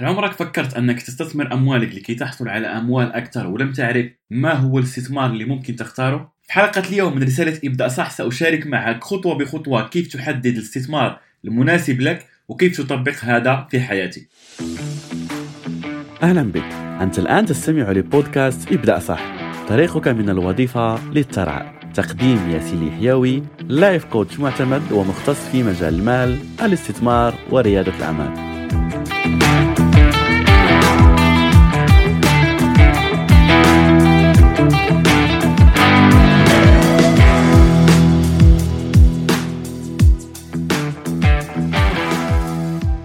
هل عمرك فكرت أنك تستثمر أموالك لكي تحصل على أموال أكثر ولم تعرف ما هو الاستثمار اللي ممكن تختاره؟ في حلقة اليوم من رسالة ابدأ صح سأشارك معك خطوة بخطوة كيف تحدد الاستثمار المناسب لك وكيف تطبق هذا في حياتك. أهلا بك. أنت الآن تستمع لبودكاست ابدأ صح طريقك من الوظيفة للترعى. تقديم ياسين حيوي لايف كوتش معتمد ومختص في مجال المال الاستثمار وريادة الأعمال.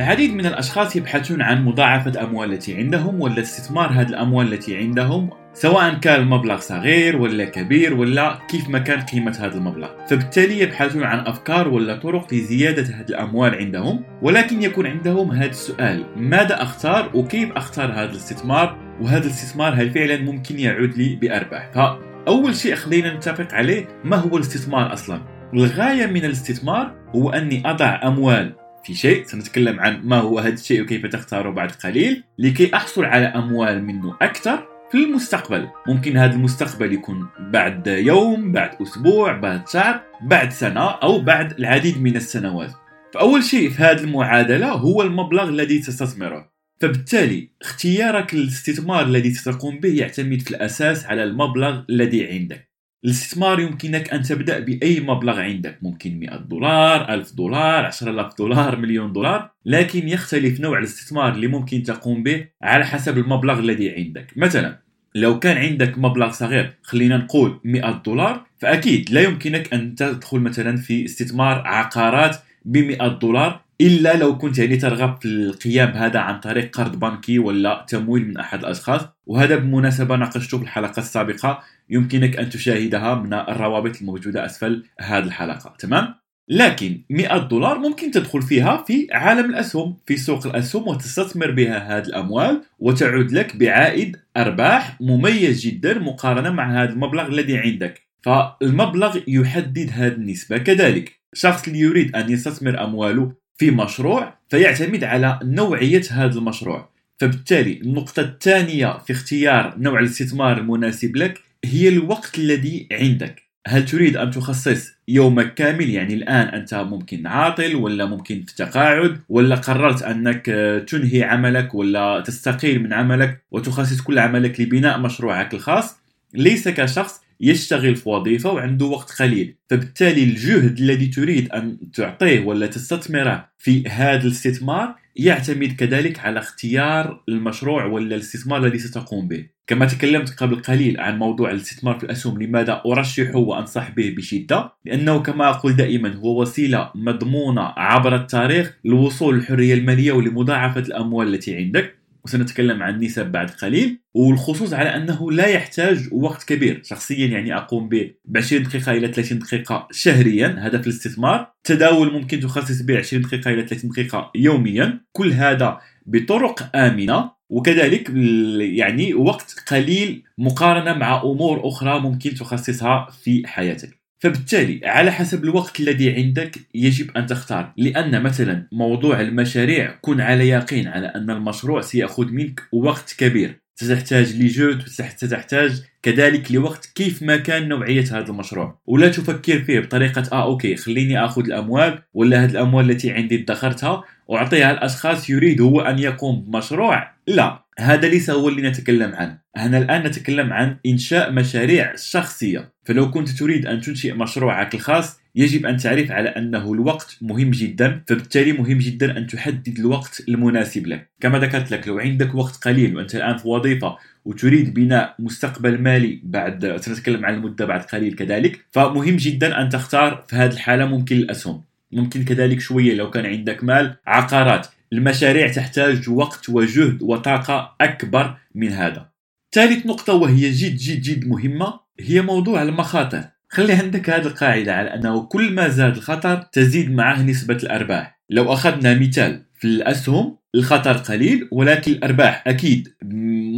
العديد من الأشخاص يبحثون عن مضاعفة أموال التي عندهم ولا استثمار هذه الأموال التي عندهم سواء كان المبلغ صغير ولا كبير ولا كيف ما كان قيمة هذا المبلغ. فبالتالي يبحثون عن أفكار ولا طرق لزيادة هذه الأموال عندهم ولكن يكون عندهم هذا السؤال ماذا أختار وكيف أختار هذا الاستثمار؟ وهذا الاستثمار هل فعلا ممكن يعود لي بأرباح؟ فأول شيء خلينا نتفق عليه ما هو الاستثمار أصلا؟ الغاية من الاستثمار هو أني أضع أموال في شيء سنتكلم عن ما هو هذا الشيء وكيف تختاره بعد قليل لكي أحصل على أموال منه أكثر في المستقبل. ممكن هذا المستقبل يكون بعد يوم بعد أسبوع بعد شهر بعد سنة أو بعد العديد من السنوات. فأول شيء في هذه المعادلة هو المبلغ الذي تستثمره. فبالتالي اختيارك للاستثمار الذي ستقوم به يعتمد في الأساس على المبلغ الذي عندك. الاستثمار يمكنك أن تبدأ بأي مبلغ عندك. ممكن 100 دولار 1000 دولار 10000 دولار مليون دولار لكن يختلف نوع الاستثمار اللي ممكن تقوم به على حسب المبلغ الذي عندك. مثلا لو كان عندك مبلغ صغير خلينا نقول 100 دولار فأكيد لا يمكنك أن تدخل مثلا في استثمار عقارات ب 100 دولار إلا لو كنت يعني ترغب في القيام هذا عن طريق قرض بنكي ولا تمويل من أحد الأشخاص وهذا بالمناسبه ناقشته في الحلقة السابقة. يمكنك أن تشاهدها من الروابط الموجودة أسفل هذه الحلقة. تمام؟ لكن 100 دولار ممكن تدخل فيها في عالم الأسهم في سوق الأسهم وتستثمر بها هذه الأموال وتعود لك بعائد أرباح مميز جدا مقارنة مع هذا المبلغ الذي عندك. فالمبلغ يحدد هذه النسبة. كذلك شخص اللي يريد أن يستثمر أمواله في مشروع فيعتمد على نوعية هذا المشروع. فبالتالي النقطة الثانية في اختيار نوع الاستثمار المناسب لك هي الوقت الذي عندك. هل تريد أن تخصص يومك كامل؟ يعني الآن أنت ممكن عاطل ولا ممكن في تقاعد؟ ولا قررت أنك تنهي عملك ولا تستقيل من عملك وتخصص كل عملك لبناء مشروعك الخاص؟ ليس كشخص يشتغل في وظيفة وعنده وقت قليل. فبالتالي الجهد الذي تريد أن تعطيه ولا تستثمره في هذا الاستثمار يعتمد كذلك على اختيار المشروع ولا الاستثمار الذي ستقوم به. كما تكلمت قبل قليل عن موضوع الاستثمار في الأسهم لماذا أرشحه وأنصح به بشدة؟ لأنه كما أقول دائما هو وسيلة مضمونة عبر التاريخ للوصول للحرية المالية ولمضاعفة الأموال التي عندك. وسنتكلم عن النسب بعد قليل والخصوص على أنه لا يحتاج وقت كبير. شخصيا يعني أقوم ب 20 دقيقة إلى 30 دقيقة شهريا هذا في الاستثمار. تداول ممكن تخصص به 20 دقيقة إلى 30 دقيقة يوميا. كل هذا بطرق آمنة وكذلك يعني وقت قليل مقارنة مع أمور أخرى ممكن تخصصها في حياتك. فبالتالي على حسب الوقت الذي عندك يجب أن تختار. لأن مثلا موضوع المشاريع كن على يقين على أن المشروع سيأخذ منك وقت كبير. ستحتاج لجهد ستحتاج كذلك لوقت كيف ما كان نوعية هذا المشروع. ولا تفكر فيه بطريقة آه أوكي خليني أخذ الأموال ولا هذه الأموال التي عندي ادخرتها وأعطيها لأشخاص يريد هو أن يقوم بمشروع؟ لا. هذا ليس هو اللي نتكلم عنه. أنا الآن نتكلم عن إنشاء مشاريع شخصية. فلو كنت تريد أن تنشئ مشروعك الخاص يجب أن تعرف على أنه الوقت مهم جدا فبالتالي مهم جدا أن تحدد الوقت المناسب لك. كما ذكرت لك لو عندك وقت قليل وأنت الآن في وظيفة وتريد بناء مستقبل مالي بعد سنتكلم عن المدة بعد قليل كذلك فمهم جدا أن تختار في هذه الحالة ممكن الأسهم. ممكن كذلك شوية لو كان عندك مال عقارات. المشاريع تحتاج وقت وجهد وطاقة أكبر من هذا. ثالث نقطة وهي جد جد جد مهمة هي موضوع المخاطر. خلي عندك هذه القاعدة على أنه كل ما زاد الخطر تزيد معه نسبة الأرباح. لو أخذنا مثال في الأسهم الخطر قليل ولكن الأرباح أكيد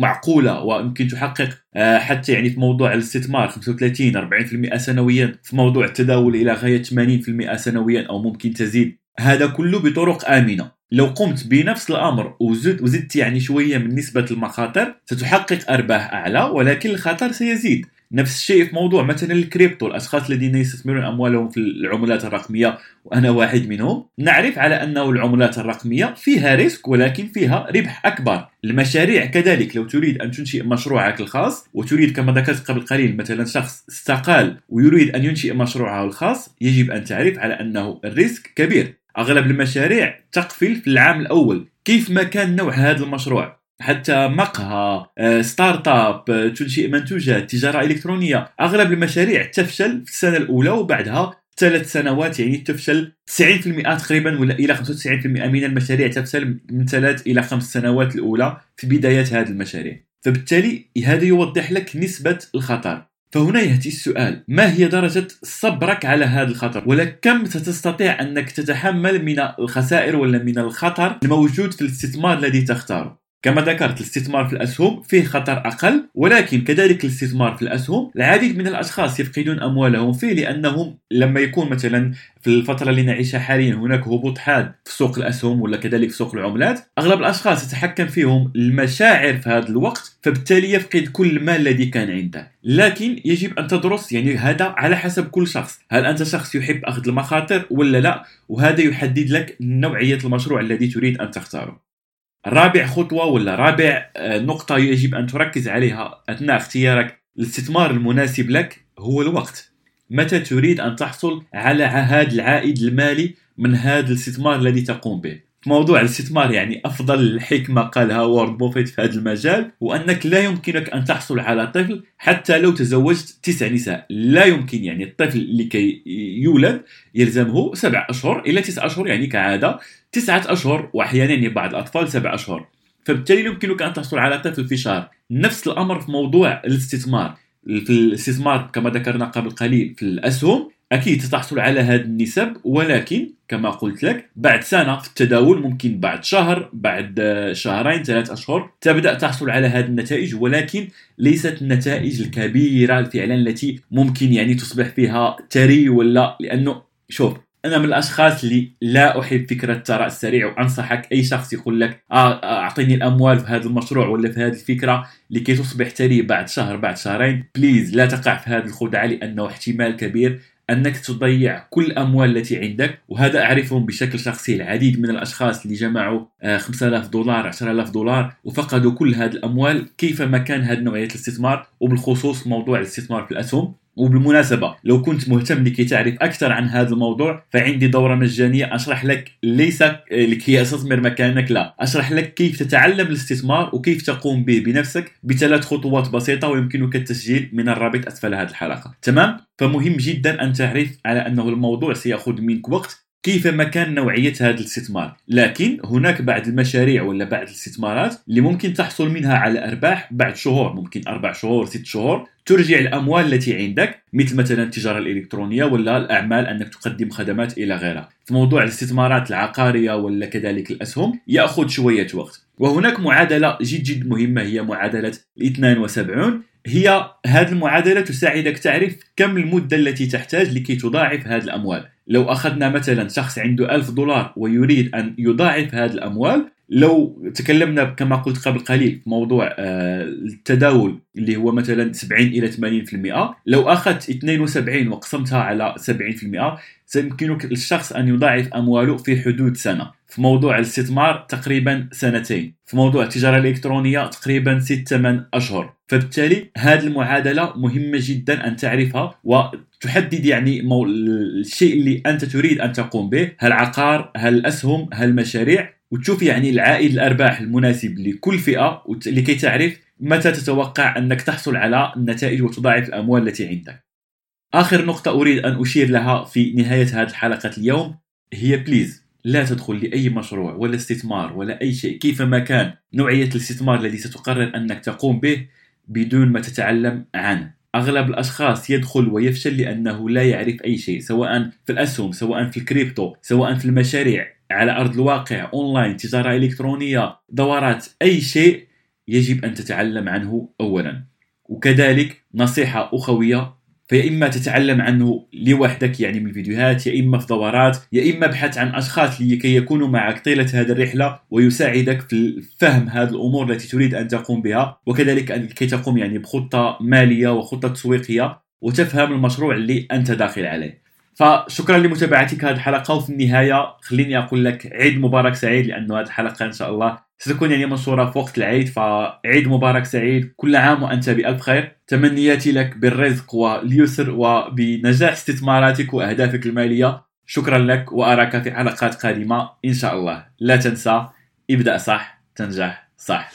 معقولة ويمكن تحقق آه، حتى يعني في موضوع الاستثمار 35 40% سنويا في موضوع التداول إلى غاية 80% سنويا أو ممكن تزيد. هذا كله بطرق آمنة. لو قمت بنفس الأمر وزدت وزدت يعني شوية من نسبة المخاطر ستحقق أرباح أعلى ولكن الخطر سيزيد. نفس الشيء في موضوع مثلا الكريبتو. الأشخاص الذين يستثمرون أموالهم في العملات الرقمية وأنا واحد منهم نعرف على انه العملات الرقمية فيها risk ولكن فيها ربح أكبر. المشاريع كذلك لو تريد أن تنشئ مشروعك الخاص وتريد كما ذكرت قبل قليل مثلا شخص استقال ويريد أن ينشئ مشروعه الخاص يجب أن تعرف على أنه ال risk كبير. أغلب المشاريع تقفل في العام الأول. كيف ما كان نوع هذا المشروع؟ حتى مقهى startup تنشئ منتوجات تجارة إلكترونية. أغلب المشاريع تفشل في السنة الأولى وبعدها ثلاث سنوات يعني تفشل 90% تقريبا ولا إلى 95% من المشاريع تفشل من ثلاث إلى خمس سنوات الأولى في بدايه هذه المشاريع. فبالتالي هذا يوضح لك نسبة الخطر. فهنا يأتي السؤال ما هي درجة صبرك على هذا الخطر؟ ولا كم ستستطيع أنك تتحمل من الخسائر ولا من الخطر الموجود في الاستثمار الذي تختاره؟ كما ذكرت الاستثمار في الأسهم فيه خطر أقل ولكن كذلك الاستثمار في الأسهم العديد من الأشخاص يفقدون أموالهم فيه لأنهم لما يكون مثلا في الفترة اللي نعيشها حاليا هناك هبوط حاد في سوق الأسهم ولا كذلك في سوق العملات أغلب الأشخاص يتحكم فيهم المشاعر في هذا الوقت فبالتالي يفقد كل المال الذي كان عنده. لكن يجب أن تدرس يعني هذا على حسب كل شخص. هل أنت شخص يحب أخذ المخاطر ولا لا؟ وهذا يحدد لك نوعية المشروع الذي تريد أن تختاره. رابع خطوة ولا رابع آه، نقطة يجب أن تركز عليها أثناء اختيارك الاستثمار المناسب لك هو الوقت. متى تريد أن تحصل على هذا العائد المالي من هذا الاستثمار الذي تقوم به؟ موضوع الاستثمار يعني أفضل حكمة قالها وارن بافيت في هذا المجال وأنك لا يمكنك أن تحصل على طفل حتى لو تزوجت تسع نساء. لا يمكن يعني الطفل لكي يولد يلزمه سبع أشهر إلى تسع أشهر يعني كعادة تسعة أشهر وأحيانا يعني بعض الأطفال سبع أشهر. فبالتالي لا يمكنك أن تحصل على طفل في شهر. نفس الأمر في موضوع الاستثمار. في الاستثمار كما ذكرنا قبل قليل في الأسهم أكيد ستحصل على هذه النسب ولكن كما قلت لك بعد سنة في التداول ممكن بعد شهر بعد شهرين ثلاث أشهر تبدأ تحصل على هذه النتائج ولكن ليست النتائج الكبيرة فعلا التي ممكن يعني تصبح فيها ثري ولا لأنه شوف أنا من الأشخاص اللي لا أحب فكرة الثراء السريع وأنصحك أي شخص يقول لك آه أعطيني الأموال في هذا المشروع ولا في هذه الفكرة لكي تصبح ثري بعد شهر بعد شهرين please لا تقع في هذه الخدعة لأنه احتمال كبير أنك تضيع كل الأموال التي عندك وهذا أعرفهم بشكل شخصي. العديد من الأشخاص اللي جمعوا 5000 آه، دولار 10000 دولار وفقدوا كل هذه الأموال كيفما كان هذه نوعية الاستثمار. وبالخصوص موضوع الاستثمار في الأسهم. وبالمناسبة لو كنت مهتم لكي تعرف أكثر عن هذا الموضوع فعندي دورة مجانية أشرح لك ليس لكي أستثمر مكانك لا أشرح لك كيف تتعلم الاستثمار وكيف تقوم به بنفسك بثلاث خطوات بسيطة ويمكنك التسجيل من الرابط أسفل هذه الحلقة تمام؟ فمهم جدا أن تعرف على أنه الموضوع سيأخذ منك وقت كيفما كان نوعية هذا الاستثمار. لكن هناك بعض المشاريع ولا بعض الاستثمارات اللي ممكن تحصل منها على أرباح بعد شهور ممكن أربع شهور ست شهور ترجع الأموال التي عندك مثل مثلا التجارة الإلكترونية ولا الأعمال أنك تقدم خدمات إلى غيرها. في موضوع الاستثمارات العقارية ولا كذلك الأسهم يأخذ شوية وقت. وهناك معادلة جد جد مهمة هي معادلة 72 هي هذه المعادلة تساعدك تعرف كم المدة التي تحتاج لكي تضاعف هذه الأموال. لو أخذنا مثلا شخص عنده ألف دولار ويريد أن يضاعف هذه الأموال لو تكلمنا كما قلت قبل قليل في موضوع آه، التداول اللي هو مثلا 70 إلى 80% لو أخذت 72 وقسمتها على 70% سيمكنك الشخص أن يضاعف أمواله في حدود سنة. في موضوع الاستثمار تقريبا سنتين. في موضوع التجارة الإلكترونية تقريبا 6 8 أشهر. فبالتالي هذه المعادلة مهمة جدا أن تعرفها وتحدد يعني مو... الشيء اللي أنت تريد أن تقوم به. هل عقار هل الاسهم هل المشاريع وتشوف يعني العائد الأرباح المناسب لكل فئة لكي تعرف متى تتوقع أنك تحصل على النتائج وتضاعف الأموال التي عندك. آخر نقطة أريد أن أشير لها في نهاية هذه الحلقة اليوم هي please لا تدخل لأي مشروع ولا استثمار ولا أي شيء كيفما كان نوعية الاستثمار الذي ستقرر أنك تقوم به بدون ما تتعلم عنه. أغلب الأشخاص يدخل ويفشل لأنه لا يعرف أي شيء سواء في الأسهم سواء في الكريبتو سواء في المشاريع على أرض الواقع أونلاين تجارة إلكترونية دورات أي شيء يجب أن تتعلم عنه اولا وكذلك نصيحة أخوية فيا إما تتعلم عنه لوحدك يعني من الفيديوهات يا إما في دورات يا إما ابحث عن أشخاص لكي يكونوا معك طيلة هذه الرحلة ويساعدك في فهم هذه الأمور التي تريد أن تقوم بها وكذلك لكي تقوم يعني بخطة مالية وخطة تسويقية وتفهم المشروع اللي أنت داخل عليه. فشكرا لمتابعتك هذه الحلقة وفي النهاية خليني أقول لك عيد مبارك سعيد لأنه هذه الحلقة إن شاء الله ستكون يعني منشوره في وقت العيد فعيد مبارك سعيد كل عام وأنت بألف خير. تمنياتي لك بالرزق واليسر وبنجاح استثماراتك وأهدافك المالية. شكرا لك وأراك في حلقات قادمة. إن شاء الله. لا تنسى ابدأ صح تنجح صح.